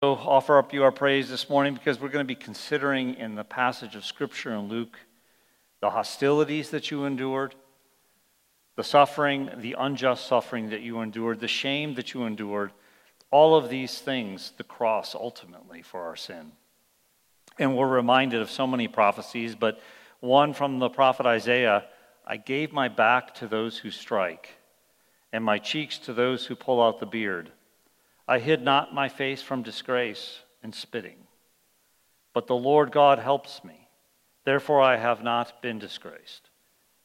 offer up you our praise this morning because we're going to be considering in the passage of Scripture in Luke the hostilities that you endured, the suffering, the unjust suffering that you endured, the shame that you endured, all of these things, the cross ultimately for our sin. And we're reminded of so many prophecies, but one from the prophet Isaiah I gave my back to those who strike, and my cheeks to those who pull out the beard. I hid not my face from disgrace and spitting. But the Lord God helps me. Therefore I have not been disgraced.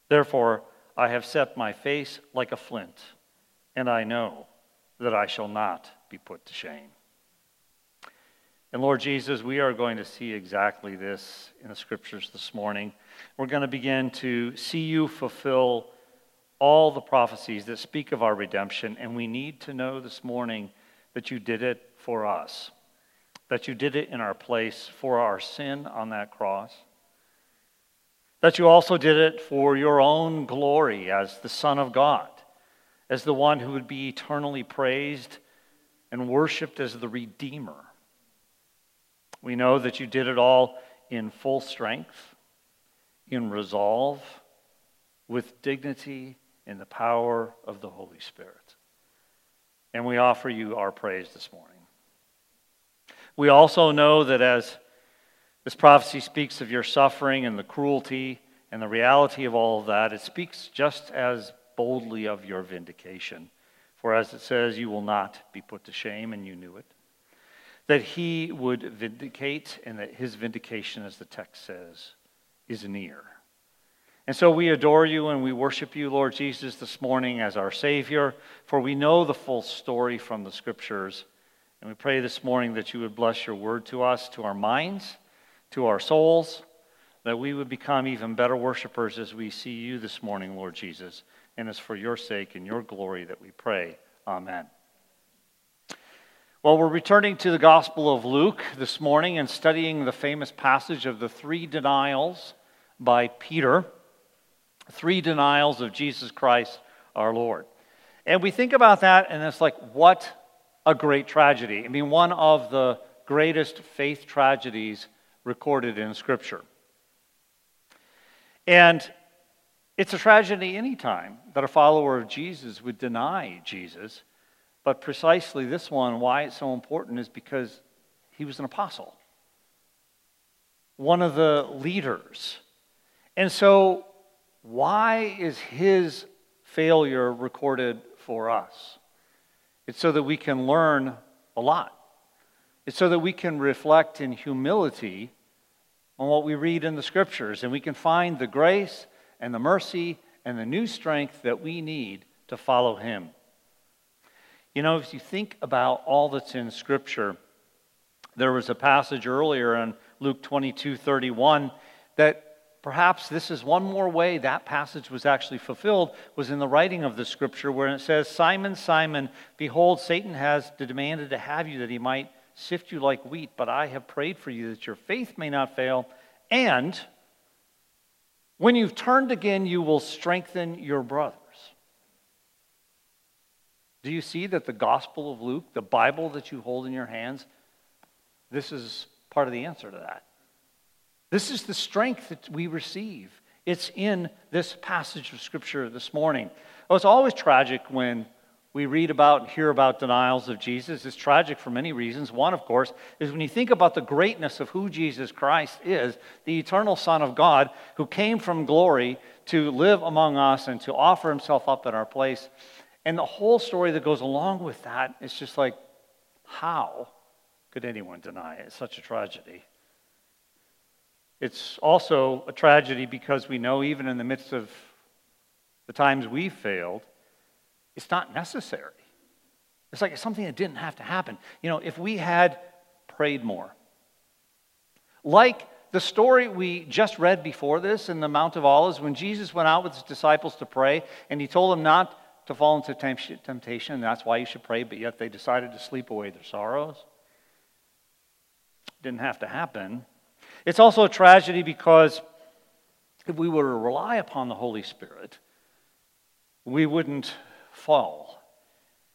Therefore I have set my face like a flint, and I know that I shall not be put to shame. And Lord Jesus, we are going to see exactly this in the scriptures this morning. We're going to begin to see you fulfill all the prophecies that speak of our redemption, and we need to know this morning that you did it for us, that you did it in our place for our sin on that cross, that you also did it for your own glory as the Son of God, as the one who would be eternally praised and worshiped as the Redeemer. We know that you did it all in full strength, in resolve, with dignity, in the power of the Holy Spirit. And we offer you our praise this morning. We also know that as this prophecy speaks of your suffering and the cruelty and the reality of all of that, it speaks just as boldly of your vindication. For as it says, you will not be put to shame, and you knew it. That he would vindicate, and that his vindication, as the text says, is near. And so we adore you and we worship you, Lord Jesus, this morning as our Savior, for we know the full story from the Scriptures. And we pray this morning that you would bless your word to us, to our minds, to our souls, that we would become even better worshipers as we see you this morning, Lord Jesus. And it's for your sake and your glory that we pray. Amen. Well, we're returning to the Gospel of Luke this morning and studying the famous passage of the three denials by Peter three denials of Jesus Christ our Lord. And we think about that, and it's like, what a great tragedy. I mean, one of the greatest faith tragedies recorded in Scripture. And it's a tragedy anytime that a follower of Jesus would deny Jesus. But precisely this one, why it's so important is because he was an apostle, one of the leaders. And so why is his failure recorded for us? It's so that we can learn a lot. It's so that we can reflect in humility on what we read in the scriptures and we can find the grace and the mercy and the new strength that we need to follow him. You know, if you think about all that's in scripture, there was a passage earlier in Luke 22 31 that Perhaps this is one more way that passage was actually fulfilled was in the writing of the scripture where it says, Simon, Simon, behold, Satan has demanded to have you that he might sift you like wheat, but I have prayed for you that your faith may not fail, and when you've turned again, you will strengthen your brothers. Do you see that the Gospel of Luke, the Bible that you hold in your hands, this is part of the answer to that. This is the strength that we receive. It's in this passage of Scripture this morning. Oh, it's always tragic when we read about and hear about denials of Jesus. It's tragic for many reasons. One, of course, is when you think about the greatness of who Jesus Christ is, the eternal Son of God who came from glory to live among us and to offer himself up in our place. And the whole story that goes along with that is just like, how could anyone deny it? It's such a tragedy. It's also a tragedy because we know, even in the midst of the times we failed, it's not necessary. It's like something that didn't have to happen. You know, if we had prayed more, like the story we just read before this in the Mount of Olives, when Jesus went out with his disciples to pray, and he told them not to fall into temptation, and that's why you should pray, but yet they decided to sleep away their sorrows. Didn't have to happen. It's also a tragedy because if we were to rely upon the Holy Spirit, we wouldn't fall.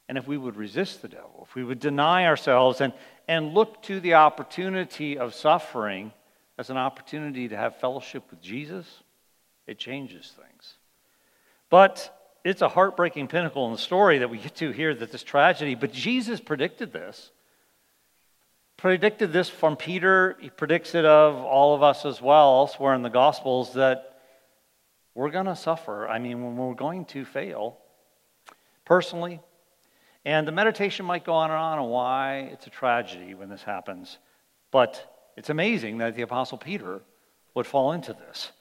and if we would resist the devil, if we would deny ourselves and, and look to the opportunity of suffering as an opportunity to have fellowship with Jesus, it changes things. But it's a heartbreaking pinnacle in the story that we get to here that this tragedy, but Jesus predicted this. Predicted this from Peter. He predicts it of all of us as well, elsewhere in the Gospels, that we're going to suffer. I mean, we're going to fail, personally, and the meditation might go on and on on why it's a tragedy when this happens. But it's amazing that the Apostle Peter would fall into this.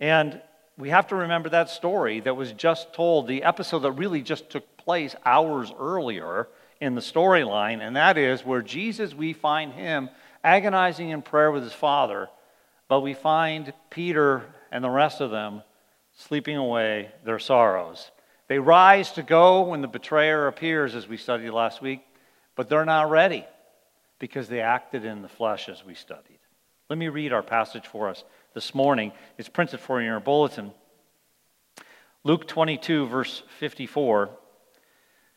And we have to remember that story that was just told, the episode that really just took place hours earlier in the storyline, and that is where Jesus, we find him agonizing in prayer with his Father, but we find Peter and the rest of them sleeping away their sorrows. They rise to go when the betrayer appears, as we studied last week, but they're not ready because they acted in the flesh as we studied. Let me read our passage for us this morning. It's printed for you in your bulletin. Luke 22, verse 54.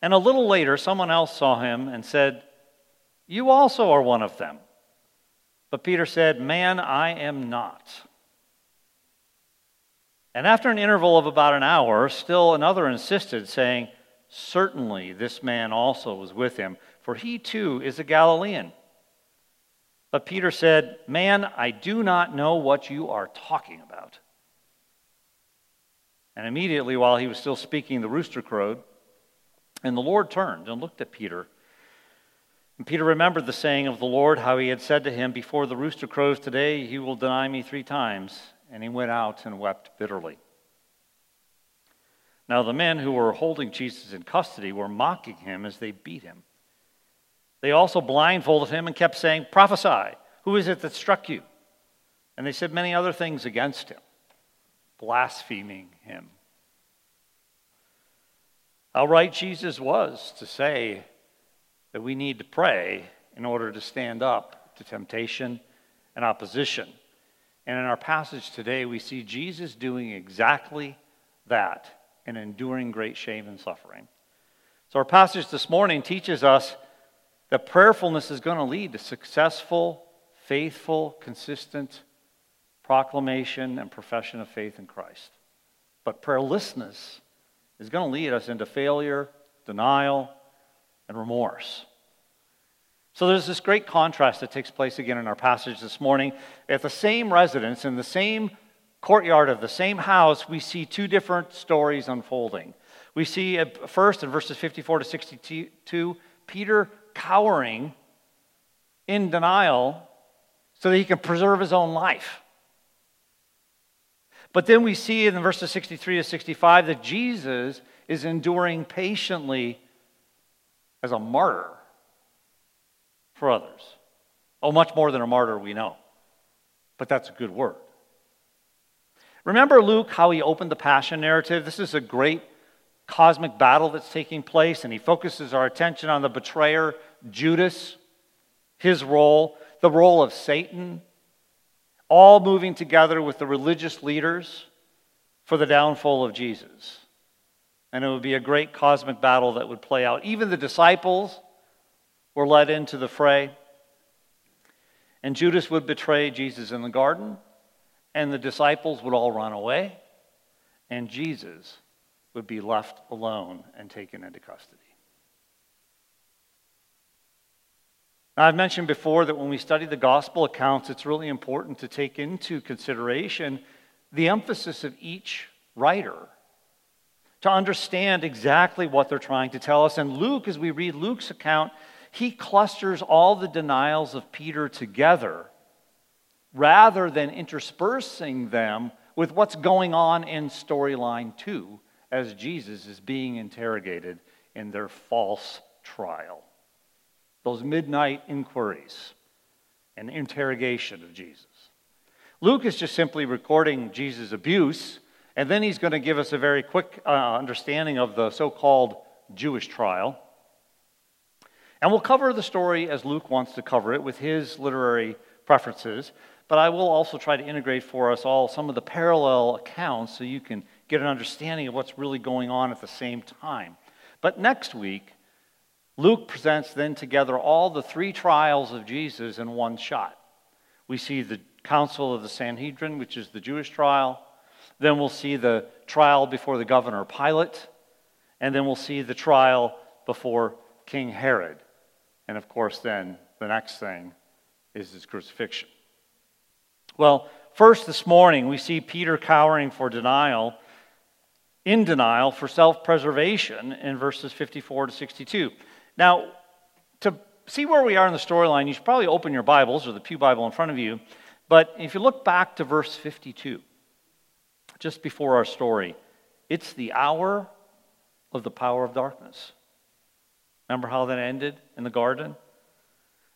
And a little later, someone else saw him and said, You also are one of them. But Peter said, Man, I am not. And after an interval of about an hour, still another insisted, saying, Certainly this man also was with him, for he too is a Galilean. But Peter said, Man, I do not know what you are talking about. And immediately, while he was still speaking, the rooster crowed, and the Lord turned and looked at Peter. And Peter remembered the saying of the Lord, how he had said to him, Before the rooster crows today, he will deny me three times. And he went out and wept bitterly. Now, the men who were holding Jesus in custody were mocking him as they beat him. They also blindfolded him and kept saying, Prophesy, who is it that struck you? And they said many other things against him, blaspheming him. How right Jesus was to say that we need to pray in order to stand up to temptation and opposition. And in our passage today, we see Jesus doing exactly that and enduring great shame and suffering. So, our passage this morning teaches us that prayerfulness is going to lead to successful, faithful, consistent proclamation and profession of faith in Christ. But prayerlessness is going to lead us into failure, denial, and remorse. So there's this great contrast that takes place again in our passage this morning. At the same residence, in the same courtyard of the same house, we see two different stories unfolding. We see at first in verses 54 to 62, Peter cowering in denial so that he can preserve his own life. But then we see in verses 63 to 65 that Jesus is enduring patiently as a martyr for others. Oh, much more than a martyr, we know. But that's a good word. Remember Luke, how he opened the Passion narrative? This is a great cosmic battle that's taking place, and he focuses our attention on the betrayer, Judas, his role, the role of Satan, all moving together with the religious leaders for the downfall of Jesus. And it would be a great cosmic battle that would play out. Even the disciples were led into the fray. And Judas would betray Jesus in the garden and the disciples would all run away, and Jesus would be left alone and taken into custody. Now, I've mentioned before that when we study the gospel accounts, it's really important to take into consideration the emphasis of each writer to understand exactly what they're trying to tell us. And Luke, as we read Luke's account, he clusters all the denials of Peter together rather than interspersing them with what's going on in storyline two as Jesus is being interrogated in their false trial. Those midnight inquiries and interrogation of Jesus. Luke is just simply recording Jesus' abuse, and then he's going to give us a very quick uh, understanding of the so called Jewish trial. And we'll cover the story as Luke wants to cover it with his literary preferences, but I will also try to integrate for us all some of the parallel accounts so you can get an understanding of what's really going on at the same time. But next week, Luke presents then together all the three trials of Jesus in one shot. We see the council of the Sanhedrin, which is the Jewish trial. Then we'll see the trial before the governor Pilate. And then we'll see the trial before King Herod. And of course, then the next thing is his crucifixion. Well, first this morning, we see Peter cowering for denial, in denial for self preservation in verses 54 to 62. Now, to see where we are in the storyline, you should probably open your Bibles or the Pew Bible in front of you. But if you look back to verse 52, just before our story, it's the hour of the power of darkness. Remember how that ended in the garden?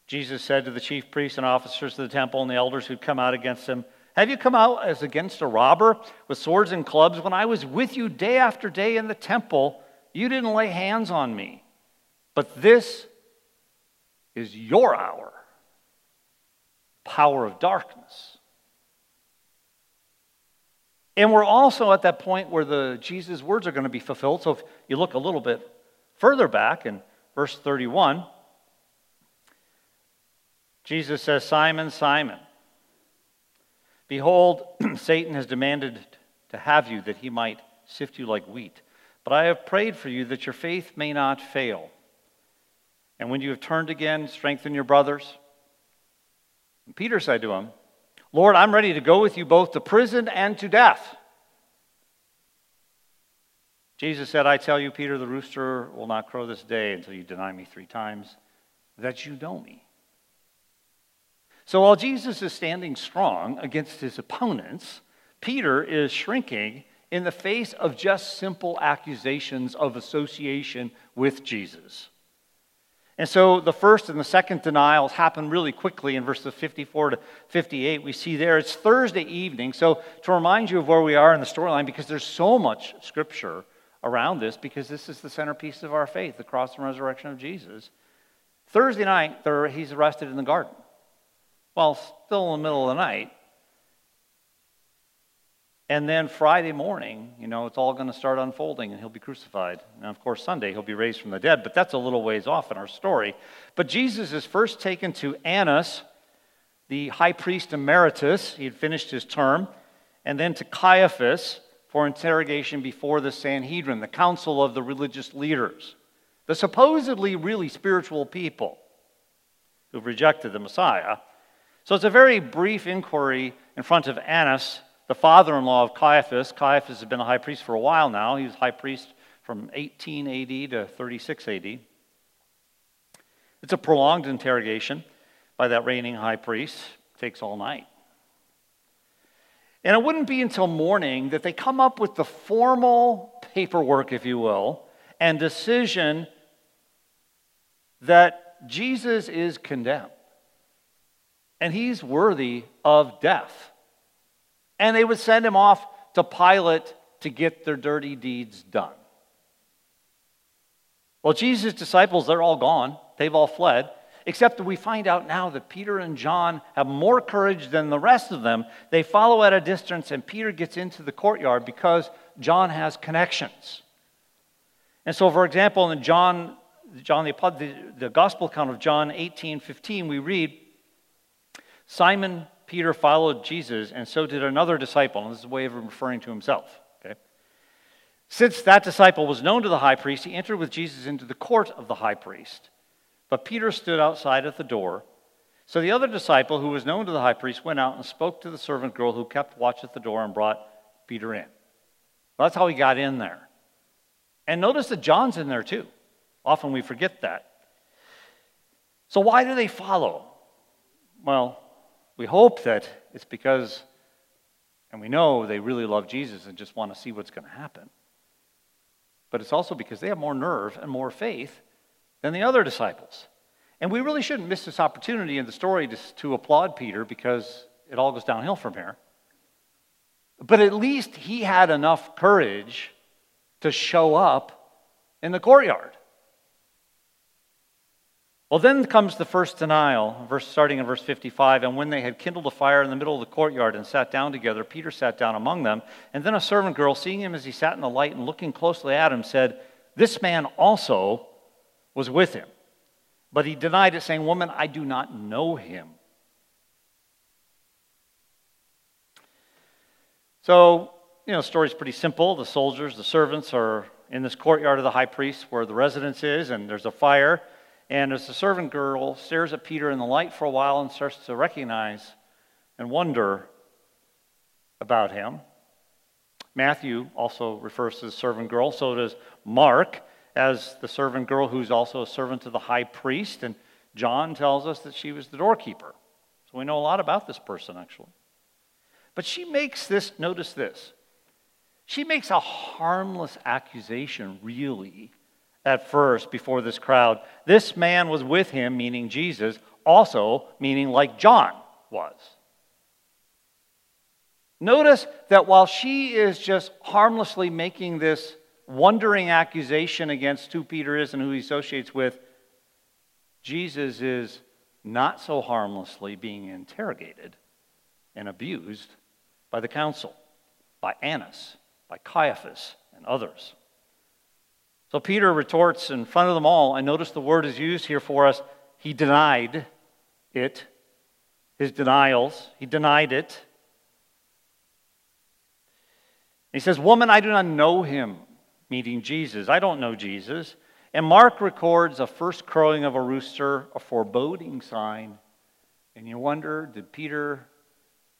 Jesus said to the chief priests and officers of the temple and the elders who'd come out against him, Have you come out as against a robber with swords and clubs? When I was with you day after day in the temple, you didn't lay hands on me. But this is your hour power of darkness. And we're also at that point where the Jesus words are going to be fulfilled. So if you look a little bit further back in verse 31, Jesus says, Simon, Simon, behold, Satan has demanded to have you that he might sift you like wheat. But I have prayed for you that your faith may not fail. And when you have turned again, strengthen your brothers. And Peter said to him, Lord, I'm ready to go with you both to prison and to death. Jesus said, I tell you, Peter, the rooster will not crow this day until you deny me three times that you know me. So while Jesus is standing strong against his opponents, Peter is shrinking in the face of just simple accusations of association with Jesus. And so the first and the second denials happen really quickly in verses 54 to 58. We see there it's Thursday evening. So to remind you of where we are in the storyline, because there's so much scripture around this, because this is the centerpiece of our faith, the cross and resurrection of Jesus. Thursday night, he's arrested in the garden. Well, still in the middle of the night. And then Friday morning, you know, it's all going to start unfolding and he'll be crucified. And of course, Sunday, he'll be raised from the dead, but that's a little ways off in our story. But Jesus is first taken to Annas, the high priest emeritus. He had finished his term. And then to Caiaphas for interrogation before the Sanhedrin, the council of the religious leaders, the supposedly really spiritual people who've rejected the Messiah. So it's a very brief inquiry in front of Annas the father in law of Caiaphas. Caiaphas has been a high priest for a while now. He was high priest from 18 AD to 36 AD. It's a prolonged interrogation by that reigning high priest. It takes all night. And it wouldn't be until morning that they come up with the formal paperwork, if you will, and decision that Jesus is condemned and he's worthy of death and they would send him off to Pilate to get their dirty deeds done. Well, Jesus' disciples, they're all gone. They've all fled. Except that we find out now that Peter and John have more courage than the rest of them. They follow at a distance, and Peter gets into the courtyard because John has connections. And so, for example, in John, John the, the, the gospel account of John 18 15, we read Simon Peter followed Jesus, and so did another disciple. And this is a way of referring to himself. Okay? Since that disciple was known to the high priest, he entered with Jesus into the court of the high priest. But Peter stood outside at the door. So the other disciple, who was known to the high priest, went out and spoke to the servant girl who kept watch at the door and brought Peter in. Well, that's how he got in there. And notice that John's in there too. Often we forget that. So why do they follow? Well, we hope that it's because, and we know they really love Jesus and just want to see what's going to happen. But it's also because they have more nerve and more faith than the other disciples. And we really shouldn't miss this opportunity in the story to, to applaud Peter because it all goes downhill from here. But at least he had enough courage to show up in the courtyard. Well, then comes the first denial, verse, starting in verse 55. And when they had kindled a fire in the middle of the courtyard and sat down together, Peter sat down among them. And then a servant girl, seeing him as he sat in the light and looking closely at him, said, This man also was with him. But he denied it, saying, Woman, I do not know him. So, you know, the story's pretty simple. The soldiers, the servants are in this courtyard of the high priest where the residence is, and there's a fire. And as the servant girl stares at Peter in the light for a while and starts to recognize and wonder about him, Matthew also refers to the servant girl, so does Mark as the servant girl who's also a servant to the high priest. And John tells us that she was the doorkeeper. So we know a lot about this person, actually. But she makes this, notice this, she makes a harmless accusation, really, at first before this crowd. This man was with him, meaning Jesus, also meaning like John was. Notice that while she is just harmlessly making this wondering accusation against who Peter is and who he associates with, Jesus is not so harmlessly being interrogated and abused by the council, by Annas, by Caiaphas, and others. So Peter retorts in front of them all, and notice the word is used here for us. He denied it, his denials. He denied it. He says, Woman, I do not know him, meeting Jesus. I don't know Jesus. And Mark records a first crowing of a rooster, a foreboding sign. And you wonder, did Peter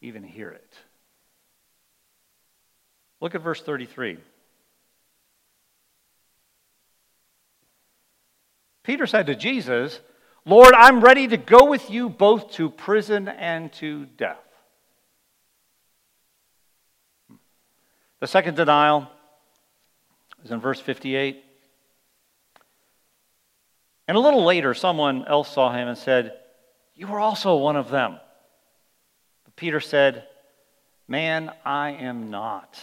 even hear it? Look at verse 33. Peter said to Jesus, Lord, I'm ready to go with you both to prison and to death. The second denial is in verse 58. And a little later, someone else saw him and said, You were also one of them. But Peter said, Man, I am not.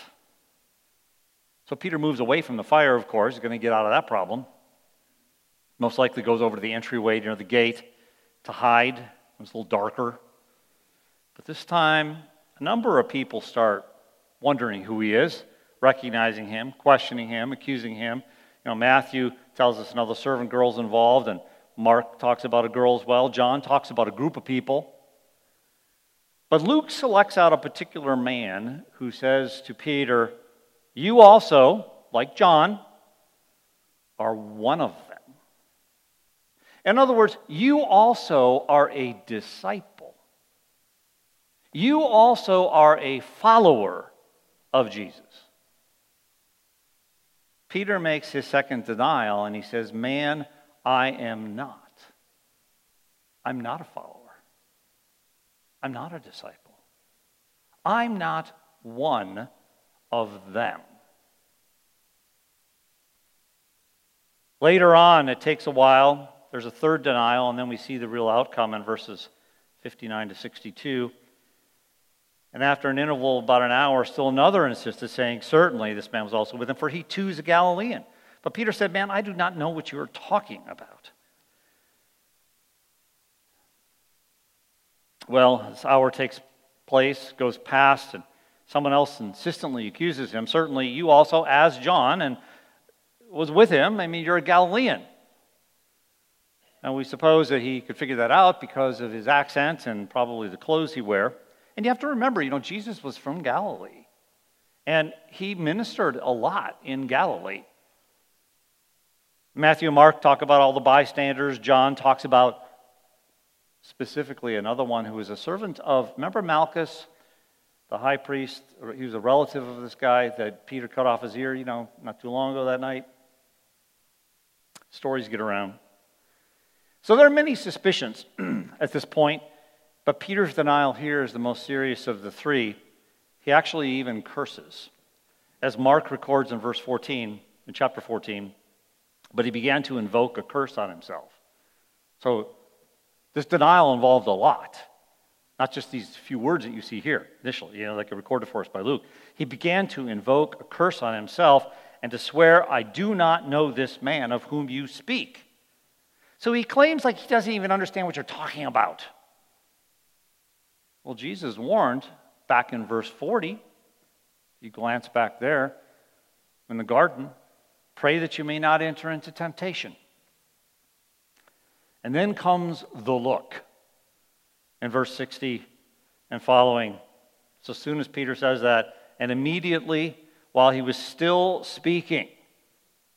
So Peter moves away from the fire, of course. He's going to get out of that problem. Most likely goes over to the entryway near the gate to hide. It's a little darker. But this time, a number of people start wondering who he is, recognizing him, questioning him, accusing him. You know, Matthew tells us another servant girl's involved, and Mark talks about a girl as well. John talks about a group of people. But Luke selects out a particular man who says to Peter, You also, like John, are one of in other words, you also are a disciple. You also are a follower of Jesus. Peter makes his second denial and he says, Man, I am not. I'm not a follower. I'm not a disciple. I'm not one of them. Later on, it takes a while there's a third denial, and then we see the real outcome in verses 59 to 62. And after an interval of about an hour, still another insisted, saying, Certainly this man was also with him, for he too is a Galilean. But Peter said, Man, I do not know what you are talking about. Well, this hour takes place, goes past, and someone else insistently accuses him. Certainly you also, as John, and was with him. I mean, you're a Galilean. And we suppose that he could figure that out because of his accent and probably the clothes he wear. And you have to remember, you know, Jesus was from Galilee. And he ministered a lot in Galilee. Matthew and Mark talk about all the bystanders. John talks about specifically another one who was a servant of, remember Malchus, the high priest? He was a relative of this guy that Peter cut off his ear, you know, not too long ago that night. Stories get around. So there are many suspicions at this point, but Peter's denial here is the most serious of the three. He actually even curses. As Mark records in verse 14, in chapter 14, but he began to invoke a curse on himself. So This denial involved a lot, not just these few words that you see here initially, you know, like recorded for us by Luke. He began to invoke a curse on himself and to swear, I do not know this man of whom you speak. So he claims like he doesn't even understand what you're talking about. Well, Jesus warned back in verse 40, you glance back there in the garden, pray that you may not enter into temptation. And then comes the look in verse 60 and following. So soon as Peter says that, and immediately while he was still speaking,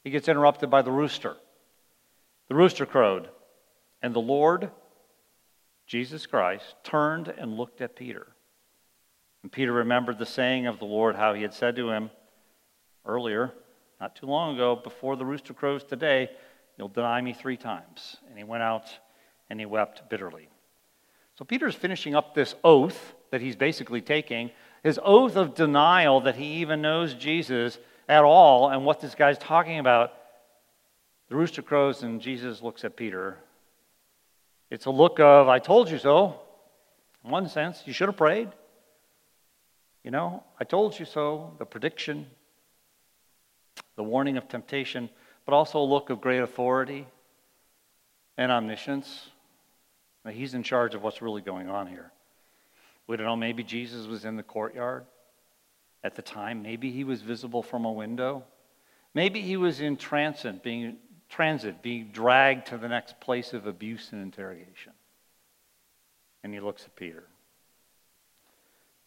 he gets interrupted by the rooster. The rooster crowed, and the Lord, Jesus Christ, turned and looked at Peter. And Peter remembered the saying of the Lord, how he had said to him earlier, not too long ago, before the rooster crows today, you'll deny me three times. And he went out and he wept bitterly. So Peter's finishing up this oath that he's basically taking, his oath of denial that he even knows Jesus at all and what this guy's talking about. The rooster crows and Jesus looks at Peter. It's a look of, I told you so. In one sense, you should have prayed. You know, I told you so, the prediction, the warning of temptation, but also a look of great authority and omniscience. Now, he's in charge of what's really going on here. We don't know, maybe Jesus was in the courtyard at the time. Maybe he was visible from a window. Maybe he was in transit, being, transit, being dragged to the next place of abuse and interrogation. And he looks at Peter.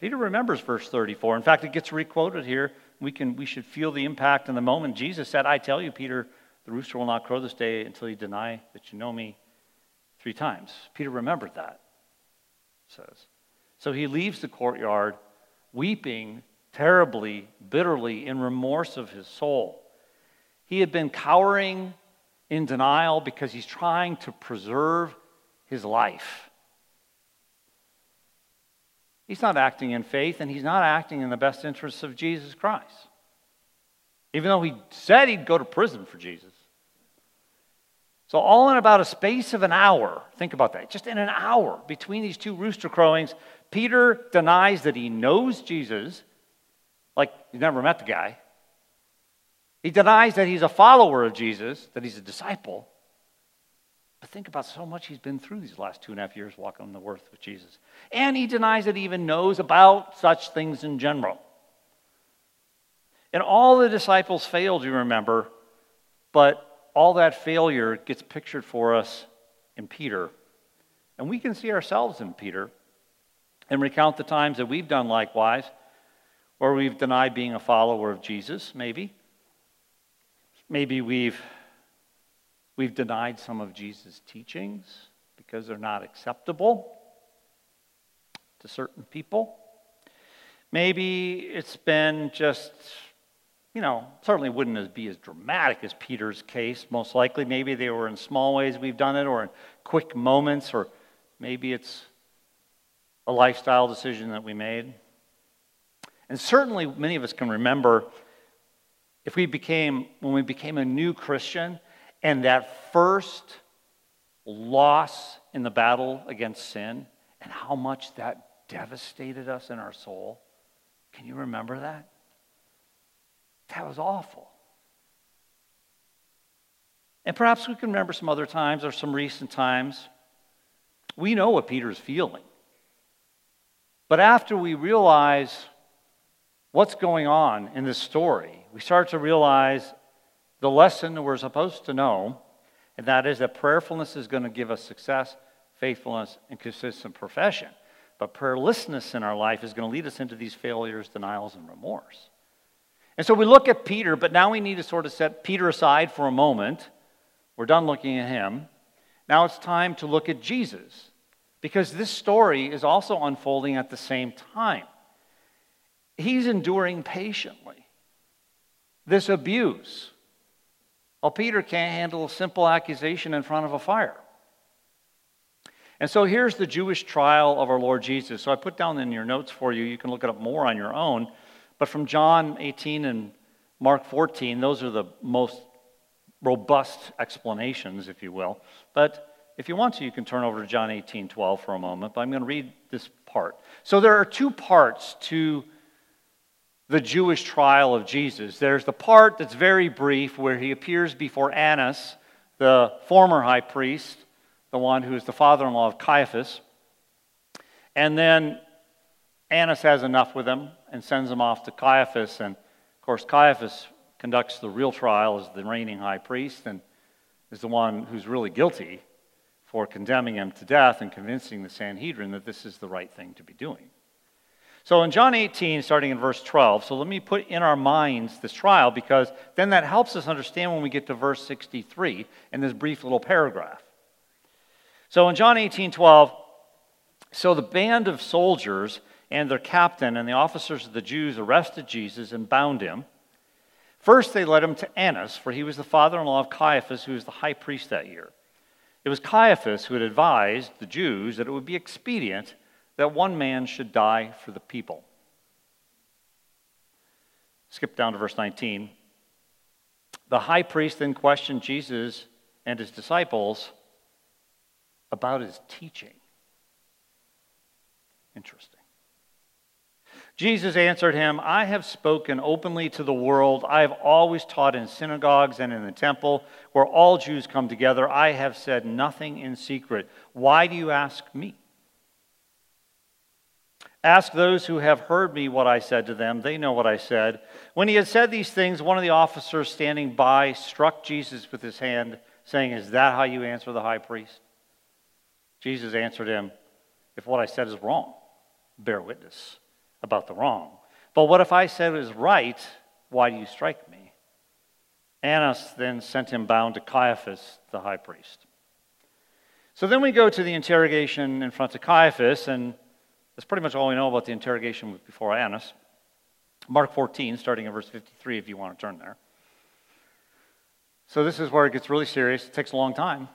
Peter remembers verse 34. In fact, it gets requoted here. We, can, we should feel the impact in the moment. Jesus said, I tell you, Peter, the rooster will not crow this day until you deny that you know me three times. Peter remembered that, says. So he leaves the courtyard weeping terribly, bitterly, in remorse of his soul. He had been cowering in denial because he's trying to preserve his life. He's not acting in faith, and he's not acting in the best interests of Jesus Christ. Even though he said he'd go to prison for Jesus. So, all in about a space of an hour, think about that, just in an hour between these two rooster crowings, Peter denies that he knows Jesus, like he's never met the guy. He denies that he's a follower of Jesus, that he's a disciple. But think about so much he's been through these last two and a half years walking on the earth with Jesus. And he denies that he even knows about such things in general. And all the disciples failed, you remember, but all that failure gets pictured for us in Peter. And we can see ourselves in Peter and recount the times that we've done likewise, or we've denied being a follower of Jesus, maybe. Maybe we've We've denied some of Jesus' teachings because they're not acceptable to certain people. Maybe it's been just, you know, certainly wouldn't be as dramatic as Peter's case, most likely. Maybe they were in small ways we've done it or in quick moments, or maybe it's a lifestyle decision that we made. And certainly many of us can remember if we became, when we became a new Christian, and that first loss in the battle against sin and how much that devastated us in our soul. Can you remember that? That was awful. And perhaps we can remember some other times or some recent times. We know what Peter's feeling. But after we realize what's going on in this story, we start to realize the lesson we're supposed to know, and that is that prayerfulness is going to give us success, faithfulness, and consistent profession. But prayerlessness in our life is going to lead us into these failures, denials, and remorse. And so we look at Peter, but now we need to sort of set Peter aside for a moment. We're done looking at him. Now it's time to look at Jesus, because this story is also unfolding at the same time. He's enduring patiently this abuse well, Peter can't handle a simple accusation in front of a fire. And so here's the Jewish trial of our Lord Jesus. So I put down in your notes for you, you can look it up more on your own. But from John 18 and Mark 14, those are the most robust explanations, if you will. But if you want to, you can turn over to John 18 12 for a moment, but I'm going to read this part. So there are two parts to the Jewish trial of Jesus. There's the part that's very brief where he appears before Annas, the former high priest, the one who is the father in law of Caiaphas. And then Annas has enough with him and sends him off to Caiaphas. And of course, Caiaphas conducts the real trial as the reigning high priest and is the one who's really guilty for condemning him to death and convincing the Sanhedrin that this is the right thing to be doing. So in John 18, starting in verse 12, so let me put in our minds this trial because then that helps us understand when we get to verse 63 in this brief little paragraph. So in John 18, 12, so the band of soldiers and their captain and the officers of the Jews arrested Jesus and bound him. First, they led him to Annas, for he was the father in law of Caiaphas, who was the high priest that year. It was Caiaphas who had advised the Jews that it would be expedient that one man should die for the people. Skip down to verse 19. The high priest then questioned Jesus and his disciples about his teaching. Interesting. Jesus answered him, I have spoken openly to the world. I have always taught in synagogues and in the temple where all Jews come together. I have said nothing in secret. Why do you ask me? Ask those who have heard me what I said to them. They know what I said. When he had said these things, one of the officers standing by struck Jesus with his hand, saying, Is that how you answer the high priest? Jesus answered him, If what I said is wrong, bear witness about the wrong. But what if I said it is right? Why do you strike me? Annas then sent him bound to Caiaphas, the high priest. So then we go to the interrogation in front of Caiaphas, and that's pretty much all we know about the interrogation before Annas. Mark 14, starting in verse 53, if you want to turn there. So this is where it gets really serious. It takes a long time.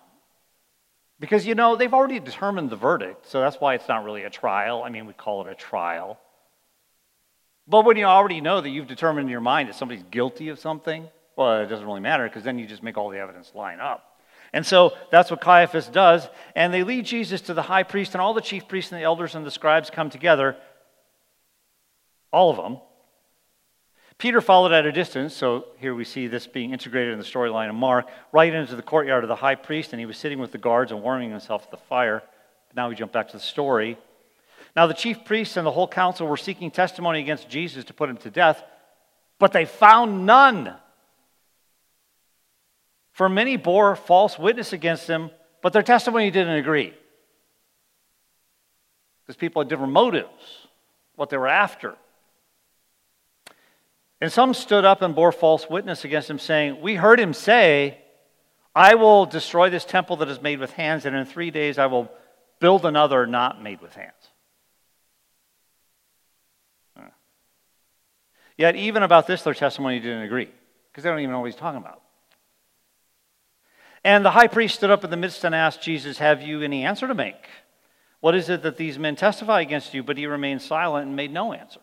Because, you know, they've already determined the verdict, so that's why it's not really a trial. I mean, we call it a trial. But when you already know that you've determined in your mind that somebody's guilty of something, well, it doesn't really matter because then you just make all the evidence line up. And so that's what Caiaphas does. And they lead Jesus to the high priest, and all the chief priests and the elders and the scribes come together. All of them. Peter followed at a distance, so here we see this being integrated in the storyline of Mark, right into the courtyard of the high priest, and he was sitting with the guards and warming himself at the fire. But Now we jump back to the story. Now the chief priests and the whole council were seeking testimony against Jesus to put him to death, but they found none. For many bore false witness against him, but their testimony didn't agree. Because people had different motives, what they were after. And some stood up and bore false witness against him, saying, We heard him say, I will destroy this temple that is made with hands, and in three days I will build another not made with hands. Yet, even about this, their testimony didn't agree, because they don't even know what he's talking about. And the high priest stood up in the midst and asked Jesus, Have you any answer to make? What is it that these men testify against you? But he remained silent and made no answer.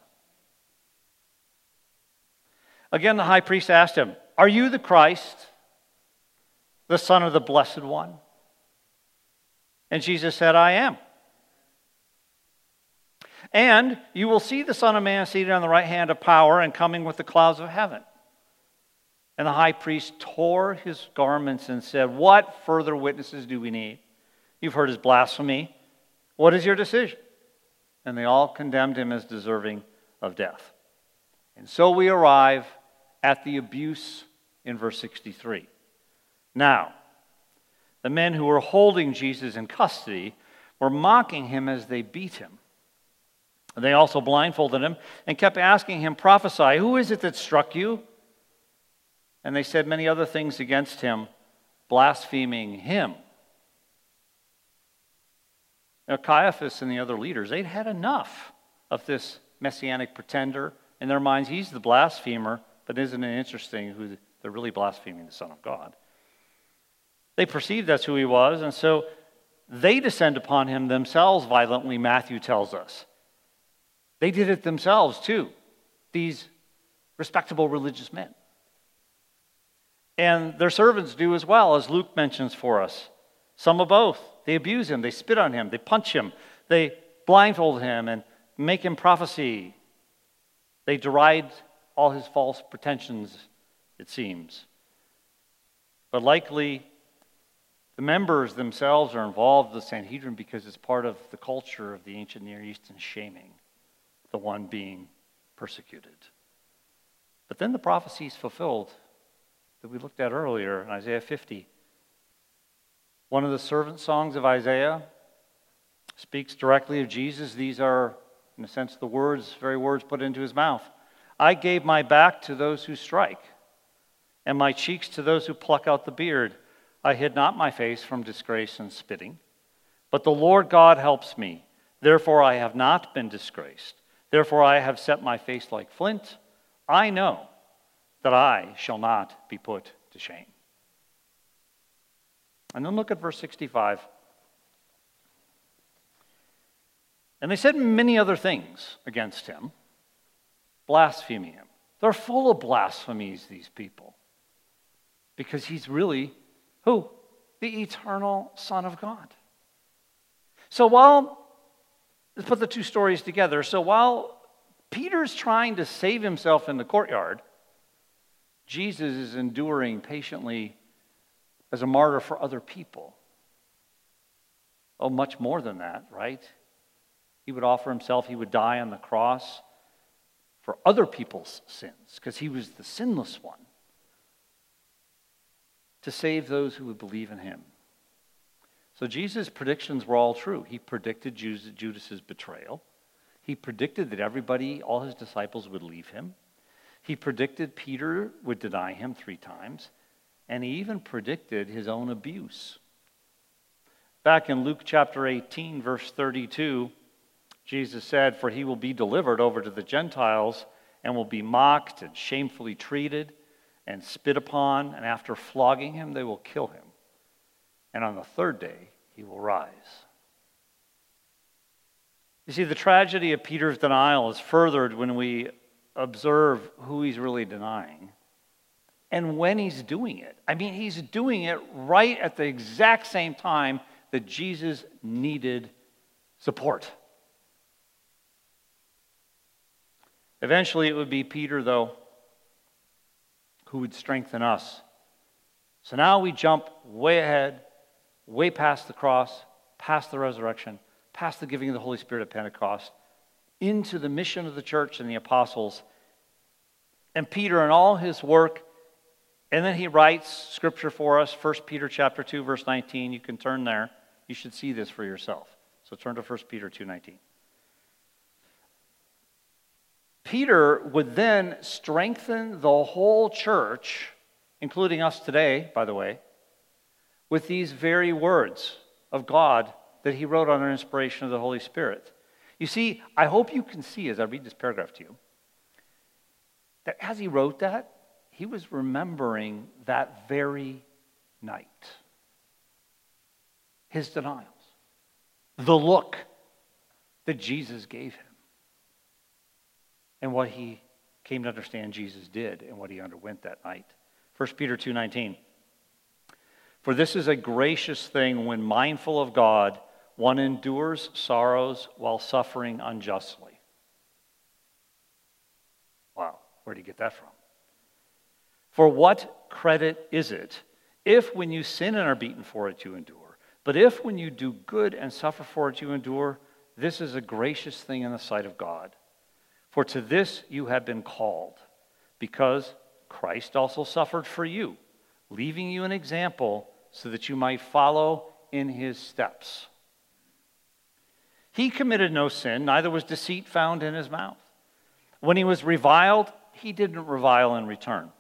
Again, the high priest asked him, Are you the Christ, the Son of the Blessed One? And Jesus said, I am. And you will see the Son of Man seated on the right hand of power and coming with the clouds of heaven. And the high priest tore his garments and said, What further witnesses do we need? You've heard his blasphemy. What is your decision? And they all condemned him as deserving of death. And so we arrive at the abuse in verse 63. Now, the men who were holding Jesus in custody were mocking him as they beat him. They also blindfolded him and kept asking him, Prophesy, who is it that struck you? And they said many other things against him, blaspheming him. Now, Caiaphas and the other leaders, they'd had enough of this messianic pretender. In their minds, he's the blasphemer, but isn't it interesting who they're really blaspheming the Son of God? They perceived that's who he was, and so they descend upon him themselves violently, Matthew tells us. They did it themselves, too, these respectable religious men. And their servants do as well, as Luke mentions for us. Some of both. They abuse him, they spit on him, they punch him, they blindfold him and make him prophesy. They deride all his false pretensions, it seems. But likely, the members themselves are involved in the Sanhedrin because it's part of the culture of the ancient Near East and shaming the one being persecuted. But then the prophecy is fulfilled that we looked at earlier in Isaiah 50. One of the servant songs of Isaiah speaks directly of Jesus. These are, in a sense, the words, very words put into his mouth. I gave my back to those who strike, and my cheeks to those who pluck out the beard. I hid not my face from disgrace and spitting. But the Lord God helps me. Therefore, I have not been disgraced. Therefore, I have set my face like flint. I know that I shall not be put to shame. And then look at verse 65. And they said many other things against him, blaspheming him. They're full of blasphemies, these people, because he's really who? The eternal Son of God. So while, let's put the two stories together. So while Peter's trying to save himself in the courtyard, Jesus is enduring patiently as a martyr for other people. Oh, much more than that, right? He would offer himself, he would die on the cross for other people's sins because he was the sinless one to save those who would believe in him. So Jesus' predictions were all true. He predicted Judas's betrayal. He predicted that everybody, all his disciples, would leave him. He predicted Peter would deny him three times. And he even predicted his own abuse. Back in Luke chapter 18, verse 32, Jesus said, For he will be delivered over to the Gentiles and will be mocked and shamefully treated and spit upon, and after flogging him, they will kill him. And on the third day, he will rise. You see, the tragedy of Peter's denial is furthered when we observe who he's really denying and when he's doing it. I mean, he's doing it right at the exact same time that Jesus needed support. Eventually, it would be Peter, though, who would strengthen us. So now we jump way ahead, way past the cross, past the resurrection, past the giving of the Holy Spirit at Pentecost, into the mission of the church and the apostles. And Peter, and all his work, and then he writes scripture for us, 1 Peter chapter 2, verse 19. You can turn there. You should see this for yourself. So turn to 1 Peter 2:19. Peter would then strengthen the whole church, including us today, by the way, with these very words of God that he wrote under inspiration of the Holy Spirit. You see, I hope you can see as I read this paragraph to you that as he wrote that, he was remembering that very night. His denials, the look that Jesus gave him. And what he came to understand Jesus did and what he underwent that night. 1 Peter 2:19 For this is a gracious thing when mindful of God one endures sorrows while suffering unjustly. Wow, where did you get that from? For what credit is it if when you sin and are beaten for it you endure? But if when you do good and suffer for it you endure, this is a gracious thing in the sight of God. For to this you have been called, because Christ also suffered for you, leaving you an example so that you might follow in his steps. He committed no sin, neither was deceit found in his mouth. When he was reviled, he didn't revile in return.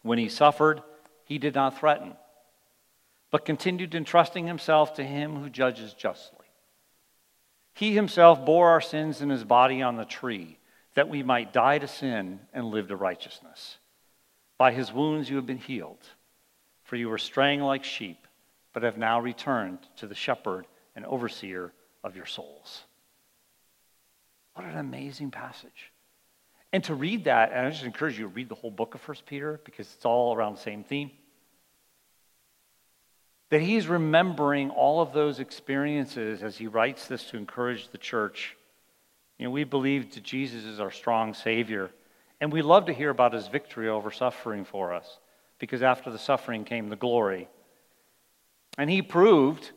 When he suffered, he did not threaten, but continued entrusting himself to him who judges justly. He himself bore our sins in his body on the tree, that we might die to sin and live to righteousness. By his wounds you have been healed, for you were straying like sheep, but have now returned to the shepherd and overseer of your souls. What an amazing passage. And to read that, and I just encourage you to read the whole book of 1 Peter because it's all around the same theme. that he's remembering all of those experiences as he writes this to encourage the church. You know, we believe that Jesus is our strong Savior, and we love to hear about his victory over suffering for us, because after the suffering came the glory. And he proved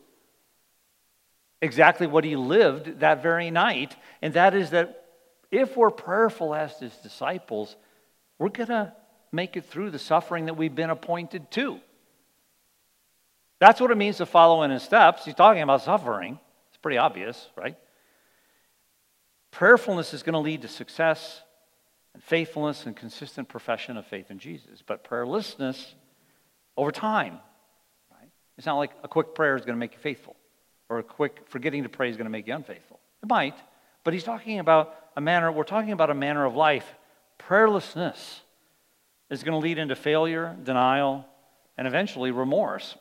exactly what he lived that very night, and that is that if we're prayerful as his disciples, we're going to make it through the suffering that we've been appointed to. That's what it means to follow in his steps. He's talking about suffering. It's pretty obvious, right? Prayerfulness is going to lead to success and faithfulness and consistent profession of faith in Jesus. But prayerlessness over time, right? It's not like a quick prayer is going to make you faithful or a quick forgetting to pray is going to make you unfaithful. It might, but he's talking about a manner, we're talking about a manner of life. Prayerlessness is going to lead into failure, denial, and eventually remorse.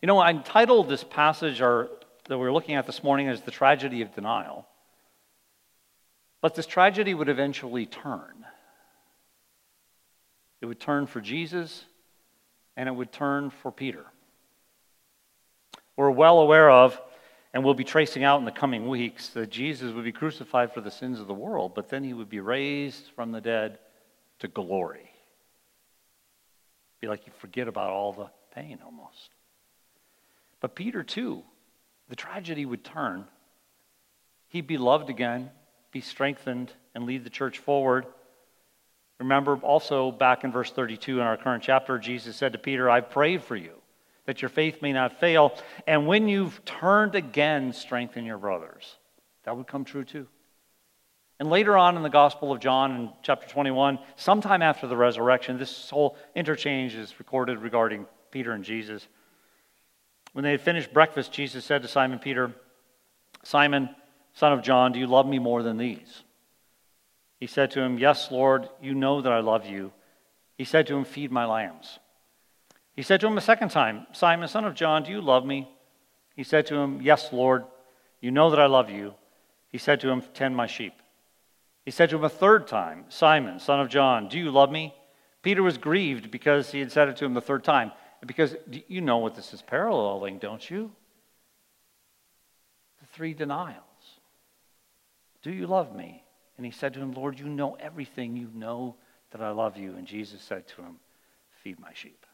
You know, I entitled this passage or, that we're looking at this morning as the tragedy of denial. But this tragedy would eventually turn. It would turn for Jesus and it would turn for Peter. We're well aware of, and we'll be tracing out in the coming weeks, that Jesus would be crucified for the sins of the world, but then he would be raised from the dead to glory. Be like you forget about all the pain almost. But Peter, too, the tragedy would turn. He'd be loved again, be strengthened, and lead the church forward. Remember also back in verse 32 in our current chapter, Jesus said to Peter, I've prayed for you that your faith may not fail. And when you've turned again, strengthen your brothers. That would come true too. And later on in the Gospel of John, in chapter 21, sometime after the resurrection, this whole interchange is recorded regarding Peter and Jesus. When they had finished breakfast, Jesus said to Simon Peter, Simon, son of John, do you love me more than these? He said to him, Yes, Lord, you know that I love you. He said to him, Feed my lambs. He said to him a second time, Simon, son of John, do you love me? He said to him, Yes, Lord, you know that I love you. He said to him, Tend my sheep. He said to him a third time, Simon, son of John, do you love me? Peter was grieved because he had said it to him the third time. Because you know what this is paralleling, don't you? The three denials. Do you love me? And he said to him, Lord, you know everything. You know that I love you. And Jesus said to him, Feed my sheep.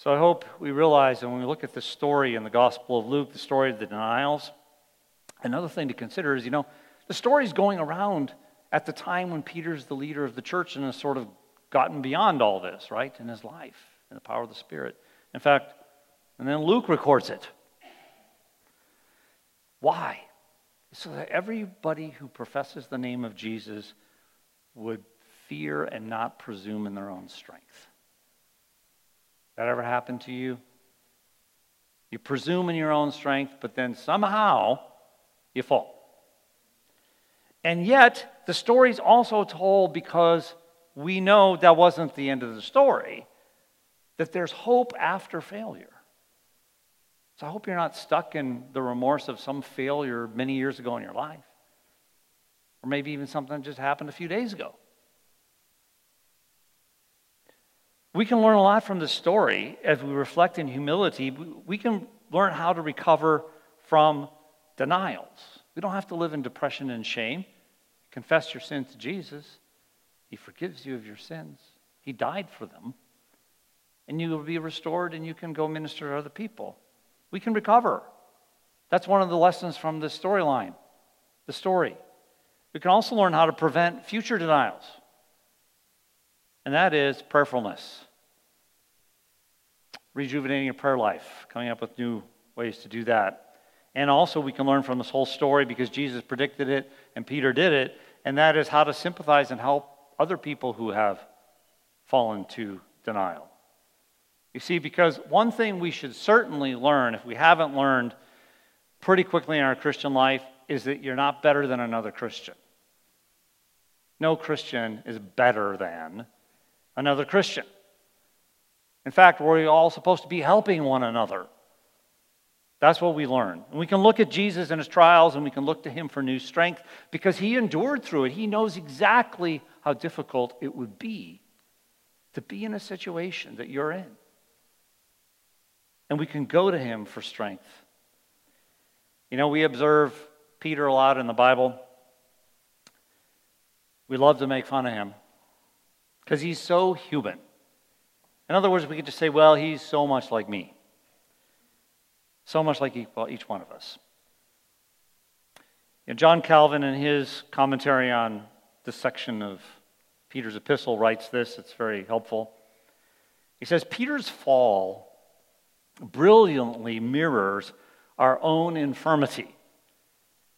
So I hope we realize that when we look at the story in the Gospel of Luke, the story of the denials, another thing to consider is, you know, the story's going around at the time when Peter's the leader of the church and has sort of gotten beyond all this, right, in his life, in the power of the Spirit. In fact, and then Luke records it. Why? So that everybody who professes the name of Jesus would fear and not presume in their own strength. That ever happened to you? You presume in your own strength, but then somehow you fall. And yet, the story's also told because we know that wasn't the end of the story, that there's hope after failure. So I hope you're not stuck in the remorse of some failure many years ago in your life, or maybe even something that just happened a few days ago. We can learn a lot from this story as we reflect in humility. We can learn how to recover from denials. We don't have to live in depression and shame. Confess your sins to Jesus. He forgives you of your sins. He died for them. And you will be restored and you can go minister to other people. We can recover. That's one of the lessons from this storyline, the story. We can also learn how to prevent future denials, and that is prayerfulness. Rejuvenating your prayer life, coming up with new ways to do that. And also, we can learn from this whole story because Jesus predicted it and Peter did it, and that is how to sympathize and help other people who have fallen to denial. You see, because one thing we should certainly learn, if we haven't learned pretty quickly in our Christian life, is that you're not better than another Christian. No Christian is better than another Christian. In fact, we're all supposed to be helping one another. That's what we learn. And we can look at Jesus and his trials and we can look to him for new strength because he endured through it. He knows exactly how difficult it would be to be in a situation that you're in. and we can go to him for strength. You know, we observe Peter a lot in the Bible. We love to make fun of him because he's so human. In other words, we could just say, well, he's so much like me, so much like each one of us. John Calvin, in his commentary on this section of Peter's epistle, writes this. It's very helpful. He says, Peter's fall brilliantly mirrors our own infirmity.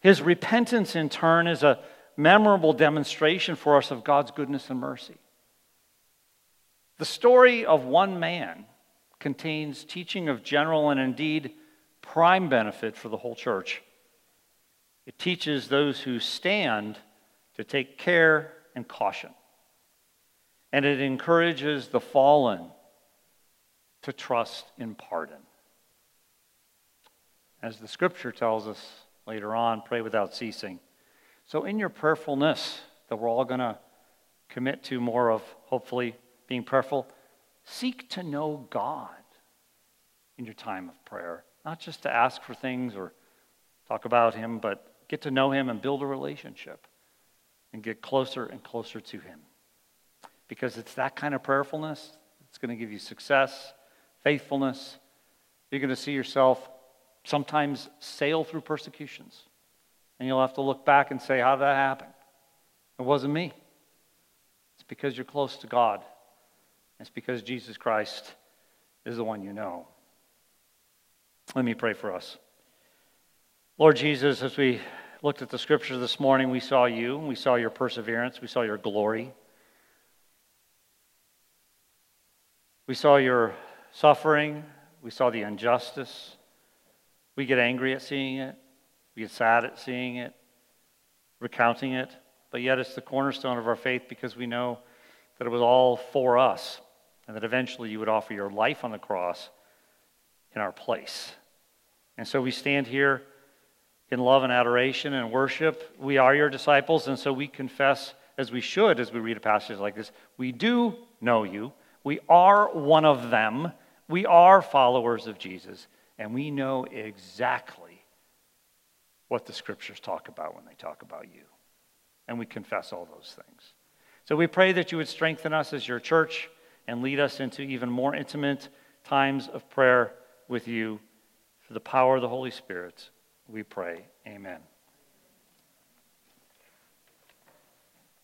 His repentance, in turn, is a memorable demonstration for us of God's goodness and mercy. The story of one man contains teaching of general and indeed prime benefit for the whole church. It teaches those who stand to take care and caution. And it encourages the fallen to trust in pardon. As the scripture tells us later on, pray without ceasing. So, in your prayerfulness, that we're all going to commit to more of, hopefully, being prayerful, seek to know God in your time of prayer. Not just to ask for things or talk about Him, but get to know Him and build a relationship and get closer and closer to Him. Because it's that kind of prayerfulness that's going to give you success, faithfulness. You're going to see yourself sometimes sail through persecutions. And you'll have to look back and say, How did that happen? It wasn't me. It's because you're close to God. It's because Jesus Christ is the one you know. Let me pray for us. Lord Jesus, as we looked at the scriptures this morning, we saw you, we saw your perseverance, we saw your glory. We saw your suffering, we saw the injustice. We get angry at seeing it, we get sad at seeing it, recounting it, but yet it's the cornerstone of our faith because we know that it was all for us and that eventually you would offer your life on the cross in our place. And so we stand here in love and adoration and worship. We are your disciples, and so we confess, as we should as we read a passage like this, we do know you. We are one of them. We are followers of Jesus, and we know exactly what the scriptures talk about when they talk about you. And we confess all those things. So we pray that you would strengthen us as your church and lead us into even more intimate times of prayer with you. For the power of the Holy Spirit, we pray. Amen.